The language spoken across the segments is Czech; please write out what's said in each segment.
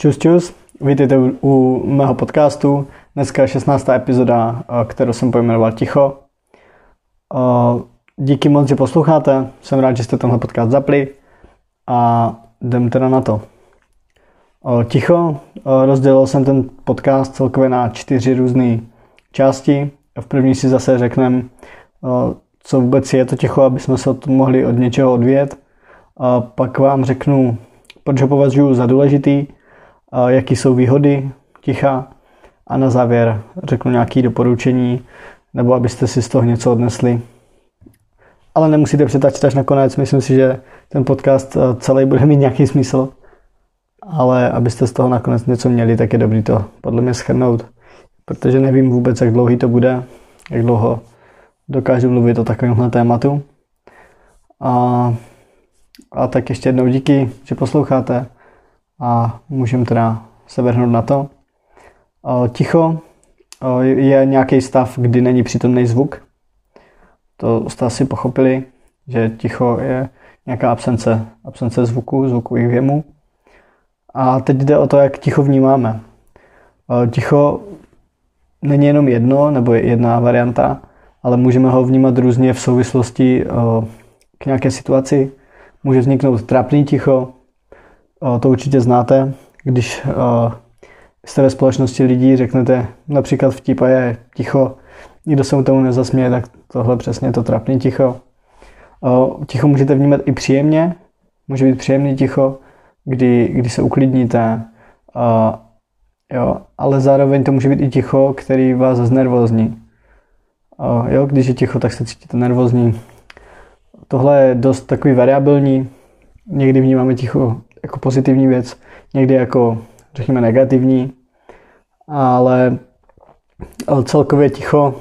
Čus, čus, vítejte u, mého podcastu. Dneska je 16. epizoda, kterou jsem pojmenoval Ticho. Díky moc, že posloucháte. Jsem rád, že jste tenhle podcast zapli. A jdem teda na to. Ticho, rozdělil jsem ten podcast celkově na čtyři různé části. V první si zase řekneme, co vůbec je to ticho, aby jsme se mohli od něčeho odvět. A pak vám řeknu, proč ho považuji za důležitý, jaký jsou výhody ticha a na závěr řeknu nějaké doporučení, nebo abyste si z toho něco odnesli. Ale nemusíte přetačit až nakonec, myslím si, že ten podcast celý bude mít nějaký smysl. Ale abyste z toho nakonec něco měli, tak je dobrý to podle mě schrnout. Protože nevím vůbec, jak dlouhý to bude, jak dlouho dokážu mluvit o takovémhle tématu. A, a tak ještě jednou díky, že posloucháte a můžeme teda se vrhnout na to. Ticho je nějaký stav, kdy není přítomný zvuk. To jste asi pochopili, že ticho je nějaká absence, absence zvuku, zvukových věmů. A teď jde o to, jak ticho vnímáme. Ticho není jenom jedno nebo jedna varianta, ale můžeme ho vnímat různě v souvislosti k nějaké situaci. Může vzniknout trapný ticho, to určitě znáte, když jste ve společnosti lidí, řeknete například vtip a je ticho, nikdo se mu tomu nezasměje, tak tohle přesně to trapný ticho. Ticho můžete vnímat i příjemně, může být příjemný ticho, kdy, kdy se uklidníte, jo, ale zároveň to může být i ticho, který vás znervozní. Jo, když je ticho, tak se cítíte nervózní. Tohle je dost takový variabilní. Někdy vnímáme ticho jako pozitivní věc, někdy jako, řekněme, negativní, ale, ale celkově ticho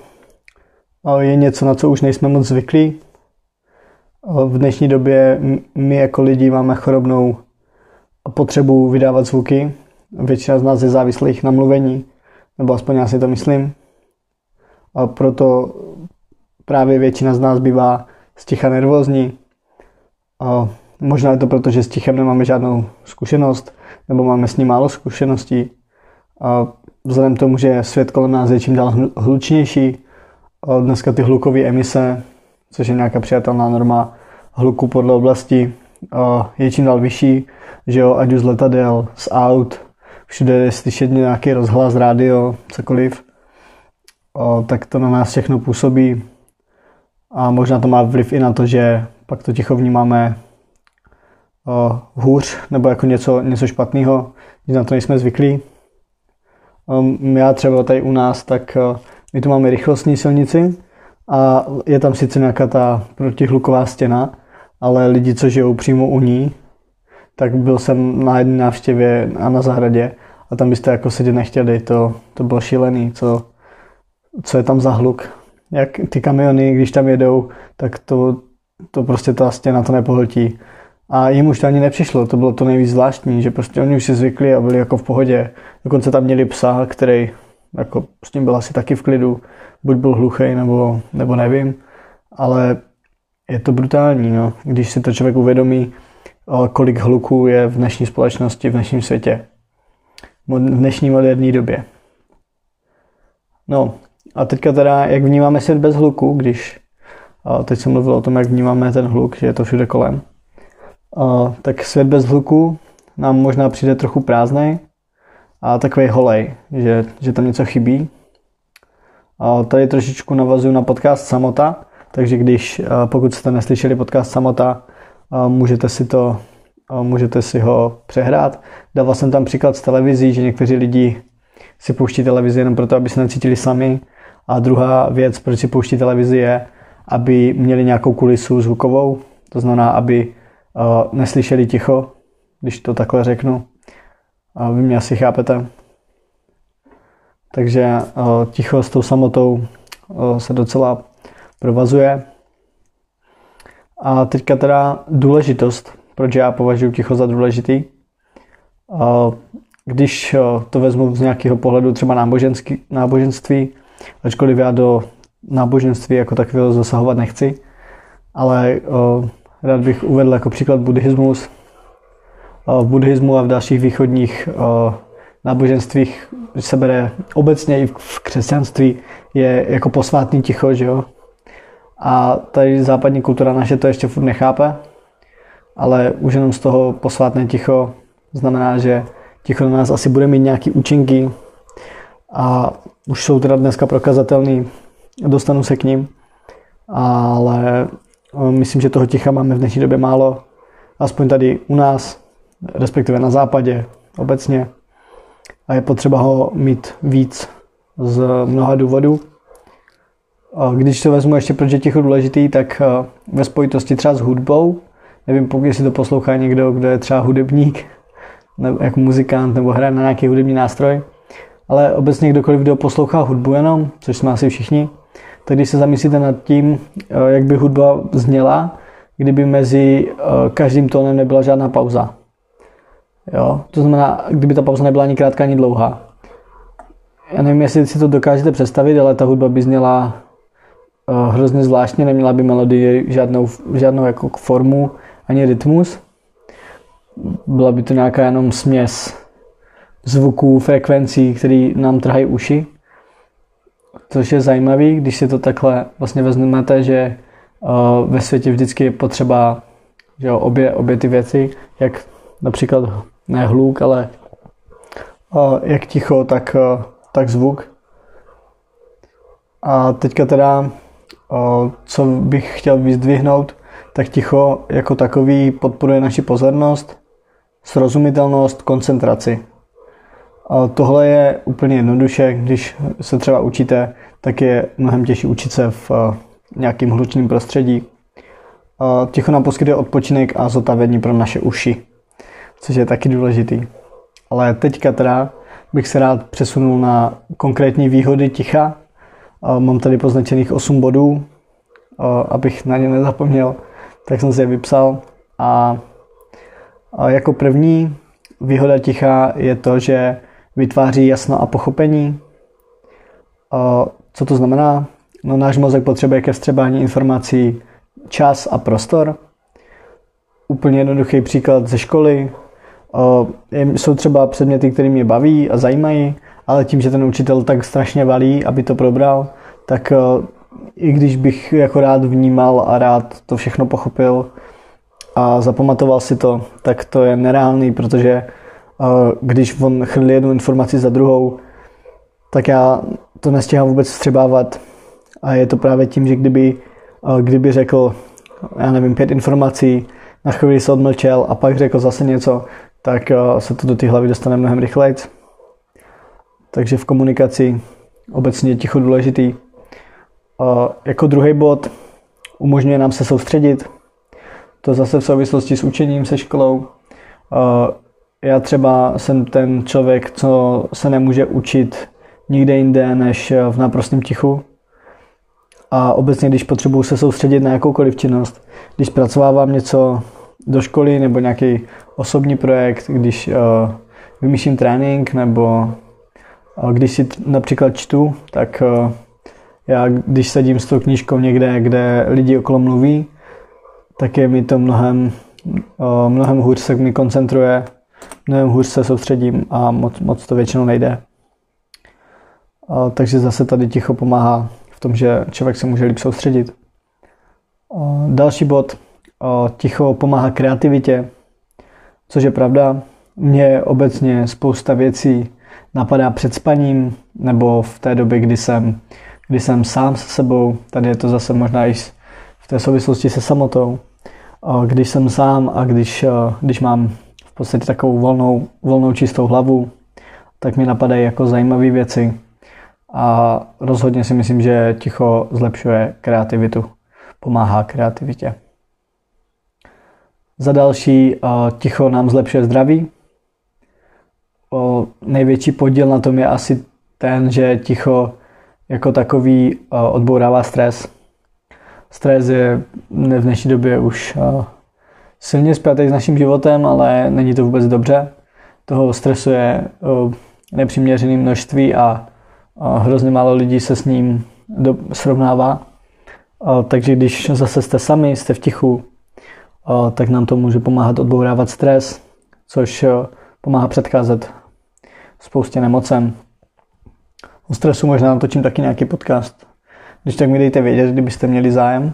je něco, na co už nejsme moc zvyklí. V dnešní době my jako lidi máme chorobnou potřebu vydávat zvuky. Většina z nás je závislých na mluvení, nebo aspoň já si to myslím. A proto právě většina z nás bývá sticha nervózní. A možná je to proto, že s tichem nemáme žádnou zkušenost, nebo máme s ním málo zkušeností. A vzhledem k tomu, že svět kolem nás je čím dál hlučnější, a dneska ty hlukové emise, což je nějaká přijatelná norma hluku podle oblasti, je čím dál vyšší, že jo, ať už z letadel, z aut, všude je slyšet nějaký rozhlas, rádio, cokoliv, tak to na nás všechno působí a možná to má vliv i na to, že pak to ticho vnímáme o, hůř nebo jako něco, něco špatného, když na to nejsme zvyklí. Um, já třeba tady u nás, tak uh, my tu máme rychlostní silnici a je tam sice nějaká ta protihluková stěna, ale lidi, co žijou přímo u ní, tak byl jsem na jedné návštěvě a na zahradě a tam byste jako sedět nechtěli, to, to bylo šílený, co, co je tam za hluk. Jak ty kamiony, když tam jedou, tak to, to prostě ta stěna to nepohltí. A jim už to ani nepřišlo, to bylo to nejvíc zvláštní, že prostě oni už si zvykli a byli jako v pohodě. Dokonce tam měli psa, který jako s tím byl asi taky v klidu, buď byl hluchý nebo, nebo nevím, ale je to brutální, no, když si to člověk uvědomí, kolik hluku je v dnešní společnosti, v dnešním světě, v dnešní moderní době. No a teďka teda, jak vnímáme svět bez hluku, když teď jsem mluvil o tom, jak vnímáme ten hluk, že je to všude kolem, tak svět bez hluku nám možná přijde trochu prázdný a takový holej, že, že tam něco chybí. A tady trošičku navazuju na podcast Samota, takže když, pokud jste neslyšeli podcast Samota, můžete si to můžete si ho přehrát. Dával jsem tam příklad z televizí, že někteří lidi si pouští televizi jenom proto, aby se necítili sami. A druhá věc, proč si pouští televizi, je, aby měli nějakou kulisu zvukovou, to znamená, aby neslyšeli ticho, když to takhle řeknu. A vy mě asi chápete. Takže ticho s tou samotou se docela provazuje. A teďka teda důležitost, proč já považuji ticho za důležitý. Když to vezmu z nějakého pohledu třeba náboženský, náboženství, ačkoliv já do náboženství jako takového zasahovat nechci, ale rád bych uvedl jako příklad buddhismus. v buddhismu a v dalších východních náboženstvích, se bere obecně i v křesťanství, je jako posvátný ticho, že jo? A tady západní kultura naše to ještě furt nechápe, ale už jenom z toho posvátné ticho znamená, že ticho na nás asi bude mít nějaký účinky a už jsou teda dneska prokazatelný, dostanu se k ním, ale myslím, že toho ticha máme v dnešní době málo, aspoň tady u nás, respektive na západě obecně a je potřeba ho mít víc z mnoha důvodů. Když to vezmu ještě, proč je ticho důležitý, tak eh, ve spojitosti třeba s hudbou, nevím, pokud si to poslouchá někdo, kdo je třeba hudebník, nebo jako muzikant, nebo hraje na nějaký hudební nástroj, ale obecně kdokoliv, kdo poslouchá hudbu jenom, což jsme asi všichni, tak když se zamyslíte nad tím, eh, jak by hudba zněla, kdyby mezi eh, každým tónem nebyla žádná pauza. Jo? To znamená, kdyby ta pauza nebyla ani krátká, ani dlouhá. Já nevím, jestli si to dokážete představit, ale ta hudba by zněla uh, hrozně zvláštně, neměla by melodii žádnou, žádnou jako formu ani rytmus. Byla by to nějaká jenom směs zvuků, frekvencí, které nám trhají uši. Což je zajímavé, když si to takhle vlastně vezmete, že uh, ve světě vždycky je potřeba že jo, obě, obě ty věci, jak například ne hluk, ale uh, jak ticho, tak, uh, tak zvuk. A teďka teda, co bych chtěl vyzdvihnout, tak ticho jako takový podporuje naši pozornost, srozumitelnost, koncentraci. Tohle je úplně jednoduše, když se třeba učíte, tak je mnohem těžší učit se v nějakým hlučným prostředí. Ticho nám poskytuje odpočinek a zotavení pro naše uši což je taky důležitý. Ale teďka teda bych se rád přesunul na konkrétní výhody ticha. Mám tady poznačených 8 bodů, abych na ně nezapomněl, tak jsem si je vypsal. A jako první výhoda ticha je to, že vytváří jasno a pochopení. Co to znamená? No, náš mozek potřebuje ke vstřebání informací čas a prostor. Úplně jednoduchý příklad ze školy. Jsou třeba předměty, které mě baví a zajímají, ale tím, že ten učitel tak strašně valí, aby to probral, tak i když bych jako rád vnímal a rád to všechno pochopil a zapamatoval si to, tak to je nereálný, protože když on chrlí jednu informaci za druhou, tak já to nestíhám vůbec vstřebávat. A je to právě tím, že kdyby, kdyby řekl, já nevím, pět informací, na chvíli se odmlčel a pak řekl zase něco, tak se to do té hlavy dostane mnohem rychleji. Takže v komunikaci obecně je ticho důležitý. Jako druhý bod umožňuje nám se soustředit. To zase v souvislosti s učením se školou. Já třeba jsem ten člověk, co se nemůže učit nikde jinde než v naprostém tichu. A obecně, když potřebuji se soustředit na jakoukoliv činnost, když pracovávám něco do školy nebo nějaký osobní projekt, když uh, vymýšlím trénink nebo uh, když si například čtu, tak uh, já když sedím s tou knížkou někde, kde lidi okolo mluví, tak je mi to mnohem, uh, mnohem hůř se mi koncentruje, mnohem hůř se soustředím a moc, moc to většinou nejde. Uh, takže zase tady ticho pomáhá v tom, že člověk se může líp soustředit. Uh, další bod. Uh, ticho pomáhá kreativitě což je pravda. Mě obecně spousta věcí napadá před spaním nebo v té době, kdy jsem, kdy jsem sám se sebou. Tady je to zase možná i v té souvislosti se samotou. Když jsem sám a když, když mám podstatě takovou volnou, volnou čistou hlavu, tak mi napadají jako zajímavé věci. A rozhodně si myslím, že ticho zlepšuje kreativitu, pomáhá kreativitě. Za další, ticho nám zlepšuje zdraví. Největší podíl na tom je asi ten, že ticho jako takový odbourává stres. Stres je v dnešní době už silně spjatý s naším životem, ale není to vůbec dobře. Toho stresu je nepřiměřené množství a hrozně málo lidí se s ním srovnává. Takže když zase jste sami, jste v tichu, tak nám to může pomáhat odbourávat stres, což pomáhá předcházet spoustě nemocem. O stresu možná natočím taky nějaký podcast. Když tak mi dejte vědět, kdybyste měli zájem.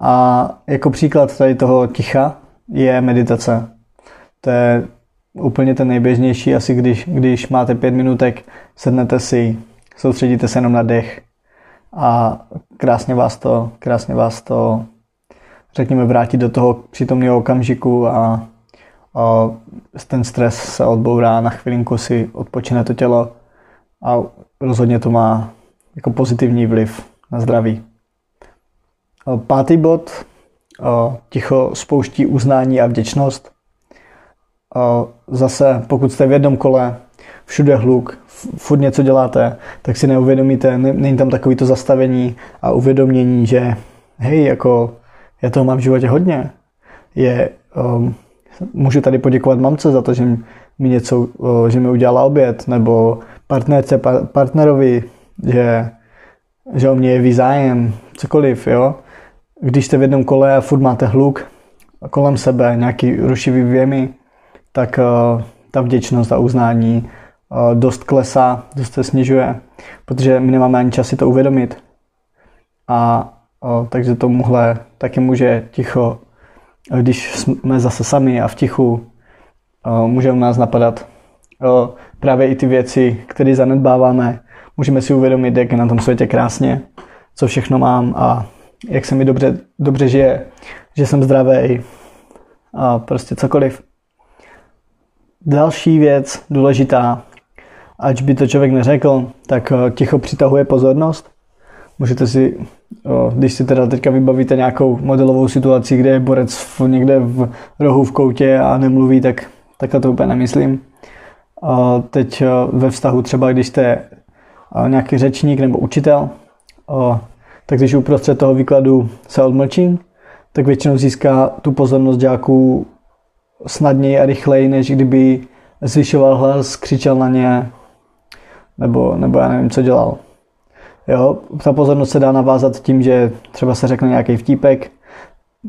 A jako příklad tady toho ticha je meditace. To je úplně ten nejběžnější, asi když, když máte pět minutek, sednete si, soustředíte se jenom na dech a krásně vás to, krásně vás to řekněme vrátit do toho přítomného okamžiku a, a ten stres se odbourá, na chvilinku si odpočine to tělo a rozhodně to má jako pozitivní vliv na zdraví. Pátý bod, ticho spouští uznání a vděčnost. Zase, pokud jste v jednom kole, všude hluk, furt něco děláte, tak si neuvědomíte, není tam takový to zastavení a uvědomění, že hej, jako já toho mám v životě hodně. Je, um, můžu tady poděkovat mamce za to, že mi něco, uh, že mi udělala oběd, nebo partnerce, par, partnerovi, že, že o mě je zájem, cokoliv, jo. Když jste v jednom kole a furt máte hluk kolem sebe, nějaký rušivý věmy, tak uh, ta vděčnost a uznání uh, dost klesá, dost se snižuje, protože my nemáme ani čas si to uvědomit. A uh, takže tomuhle taky může ticho, když jsme zase sami a v tichu, může nás napadat právě i ty věci, které zanedbáváme. Můžeme si uvědomit, jak je na tom světě krásně, co všechno mám a jak se mi dobře, dobře žije, že jsem zdravý a prostě cokoliv. Další věc důležitá, ať by to člověk neřekl, tak eh, ticho přitahuje pozornost. Můžete si, když si teda teďka vybavíte nějakou modelovou situaci, kde je borec v, někde v rohu v koutě a nemluví, tak takhle to úplně nemyslím. Teď eh, ve vztahu třeba, když jste eh, nějaký řečník nebo učitel, tak když uprostřed toho výkladu se odmlčí, tak většinou získá tu pozornost žáků snadněji a rychleji, než kdyby zvyšoval hlas, křičel na ně, nebo, nebo já nevím, co dělal. Jo, ta pozornost se dá navázat tím, že třeba se řekne nějaký vtípek,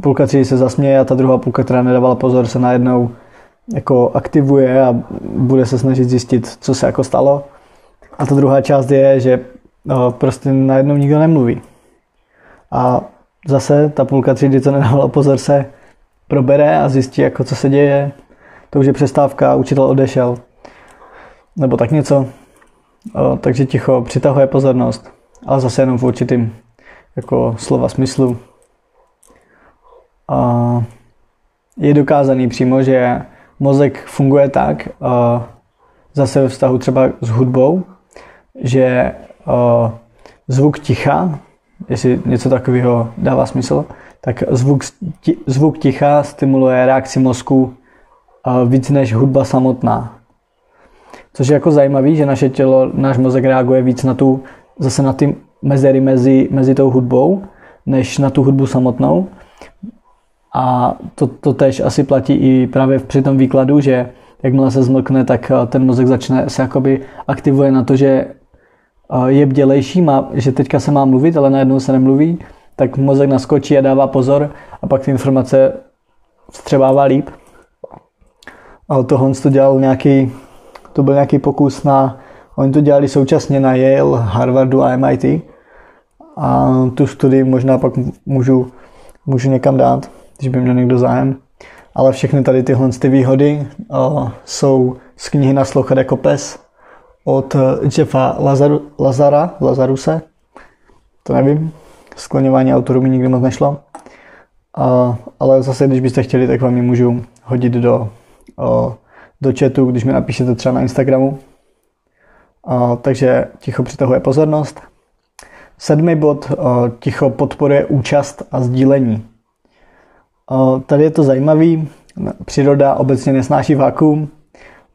půlka třídy se zasměje a ta druhá půlka, která nedávala pozor, se najednou jako aktivuje a bude se snažit zjistit, co se jako stalo. A ta druhá část je, že no, prostě najednou nikdo nemluví. A zase ta půlka třídy, co nedávala pozor, se probere a zjistí, jako co se děje. To už je přestávka, učitel odešel. Nebo tak něco. O, takže ticho přitahuje pozornost, ale zase jenom v určitým jako slova smyslu. A je dokázaný přímo, že mozek funguje tak, zase ve vztahu třeba s hudbou, že zvuk ticha jestli něco takového dává smysl, tak zvuk, zvuk ticha stimuluje reakci mozku víc než hudba samotná. Což je jako zajímavé, že naše tělo, náš mozek reaguje víc na tu, zase na ty mezery mezi, mezi tou hudbou, než na tu hudbu samotnou. A to, to tež asi platí i právě při tom výkladu, že jakmile se zmlkne, tak ten mozek začne se jakoby aktivuje na to, že je bdělejší, má, že teďka se má mluvit, ale najednou se nemluví, tak mozek naskočí a dává pozor a pak ty informace vstřebává líp. A to Hans to dělal nějaký, to byl nějaký pokus na, oni to dělali současně na Yale, Harvardu a MIT. A tu studii možná pak můžu, můžu někam dát, když by měl někdo zájem. Ale všechny tady tyhle ty výhody uh, jsou z knihy Naslouchat jako pes od Jeffa Lazaru, Lazara, Lazaruse, to nevím, skloňování autorů mi nikdy moc nešlo. A, ale zase, když byste chtěli, tak vám ji můžu hodit do, o, do chatu, když mi napíšete třeba na Instagramu. A, takže ticho přitahuje pozornost. Sedmý bod, o, ticho podporuje účast a sdílení. O, tady je to zajímavý, příroda obecně nesnáší vákuum,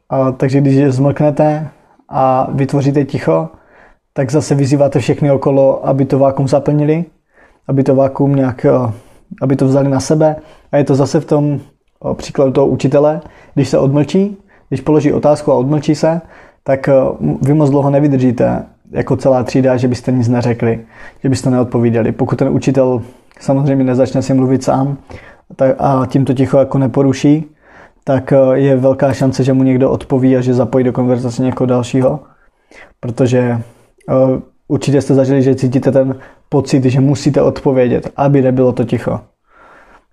a, takže když zmlknete, a vytvoříte ticho, tak zase vyzýváte všechny okolo, aby to vákum zaplnili, aby to vákum nějak, eh, aby to vzali na sebe. A je to zase v tom eh, příkladu toho učitele, když se odmlčí, když položí otázku a odmlčí se, tak eh, vy moc dlouho nevydržíte jako celá třída, že byste nic neřekli, že byste neodpovídali. Pokud ten učitel samozřejmě nezačne si mluvit sám a tím to ticho jako neporuší, tak eh, je velká šance, že mu někdo odpoví a že zapojí do konverzace někoho dalšího. Protože uh, určitě jste zažili, že cítíte ten pocit, že musíte odpovědět, aby nebylo to ticho.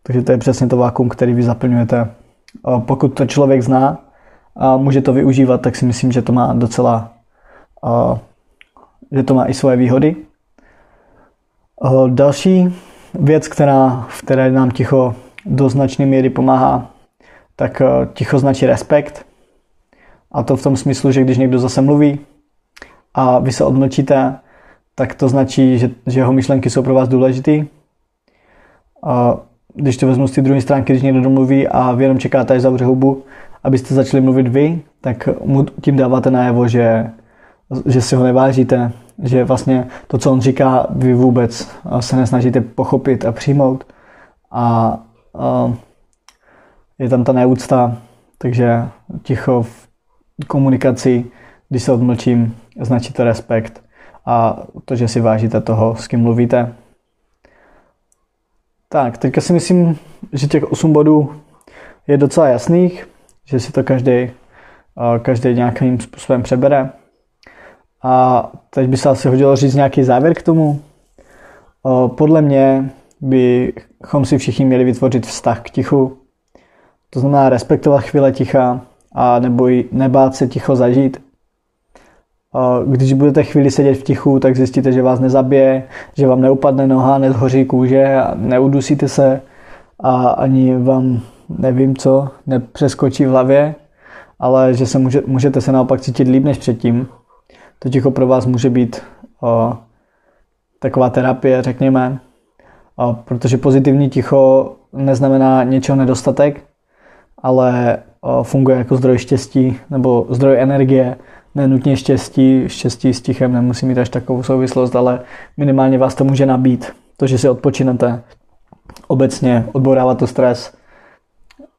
Takže to je přesně to vákum, který vy zaplňujete. Uh, pokud to člověk zná a může to využívat, tak si myslím, že to má docela, že to má i svoje výhody. Další věc, která, v které nám ticho do značné míry pomáhá, tak uh, ticho značí respekt. A to v tom smyslu, že když někdo zase mluví a vy se odmlčíte, tak to značí, že, že jeho myšlenky jsou pro vás důležitý. A když to vezmu z té druhé stránky, když někdo domluví a vy jenom čekáte, až zavře hubu, abyste začali mluvit vy, tak mu tím dáváte najevo, že, že si ho nevážíte, že vlastně to, co on říká, vy vůbec se nesnažíte pochopit a přijmout. A, a je tam ta neúcta, takže ticho v komunikaci, když se odmlčím, značí to respekt a to, že si vážíte toho, s kým mluvíte. Tak, teďka si myslím, že těch 8 bodů je docela jasných, že si to každý, každý nějakým způsobem přebere. A teď by se asi hodilo říct nějaký závěr k tomu. Podle mě bychom si všichni měli vytvořit vztah k tichu. To znamená respektovat chvíle ticha a neboj, nebát se ticho zažít. Když budete chvíli sedět v tichu, tak zjistíte, že vás nezabije, že vám neupadne noha, nezhoří kůže, neudusíte se a ani vám nevím co, nepřeskočí v hlavě, ale že se může, můžete se naopak cítit líp než předtím. To ticho pro vás může být o, taková terapie, řekněme, o, protože pozitivní ticho neznamená něčeho nedostatek, ale o, funguje jako zdroj štěstí nebo zdroj energie, nenutně štěstí, štěstí s tichem nemusí mít až takovou souvislost, ale minimálně vás to může nabít. To, že si odpočinete, obecně odborává to stres.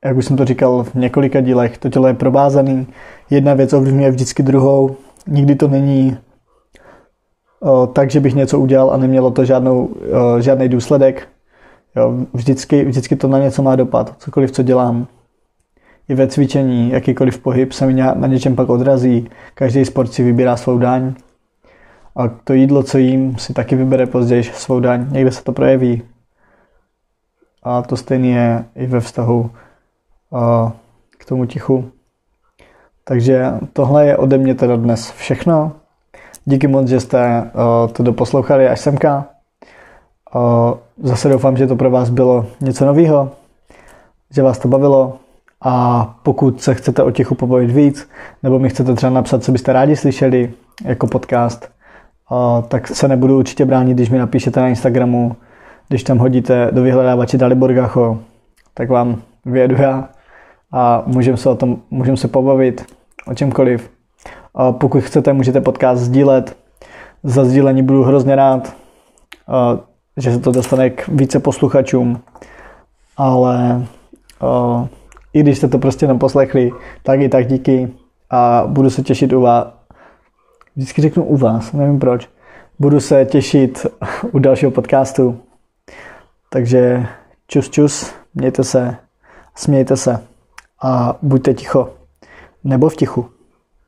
Jak už jsem to říkal v několika dílech, to tělo je provázaný. Jedna věc ovlivňuje vždycky druhou. Nikdy to není o, tak, že bych něco udělal a nemělo to žádnou, o, žádný důsledek. Jo, vždycky, vždycky to na něco má dopad, cokoliv, co dělám i ve cvičení, jakýkoliv pohyb se mi na něčem pak odrazí. Každý sport si vybírá svou daň. A to jídlo, co jím, si taky vybere později svou daň. Někde se to projeví. A to stejné je i ve vztahu k tomu tichu. Takže tohle je ode mě teda dnes všechno. Díky moc, že jste to doposlouchali až semka. Zase doufám, že to pro vás bylo něco nového, že vás to bavilo a pokud se chcete o tichu pobavit víc, nebo mi chcete třeba napsat, co byste rádi slyšeli jako podcast, tak se nebudu určitě bránit, když mi napíšete na Instagramu, když tam hodíte do vyhledávače Dalibor Gacho, tak vám vyjedu já a můžeme se o tom, můžeme se pobavit o čemkoliv. A pokud chcete, můžete podcast sdílet. Za sdílení budu hrozně rád, že se to dostane k více posluchačům, ale i když jste to prostě neposlechli, tak i tak díky a budu se těšit u vás. Vždycky řeknu u vás, nevím proč. Budu se těšit u dalšího podcastu. Takže čus čus, mějte se, smějte se a buďte ticho. Nebo v tichu.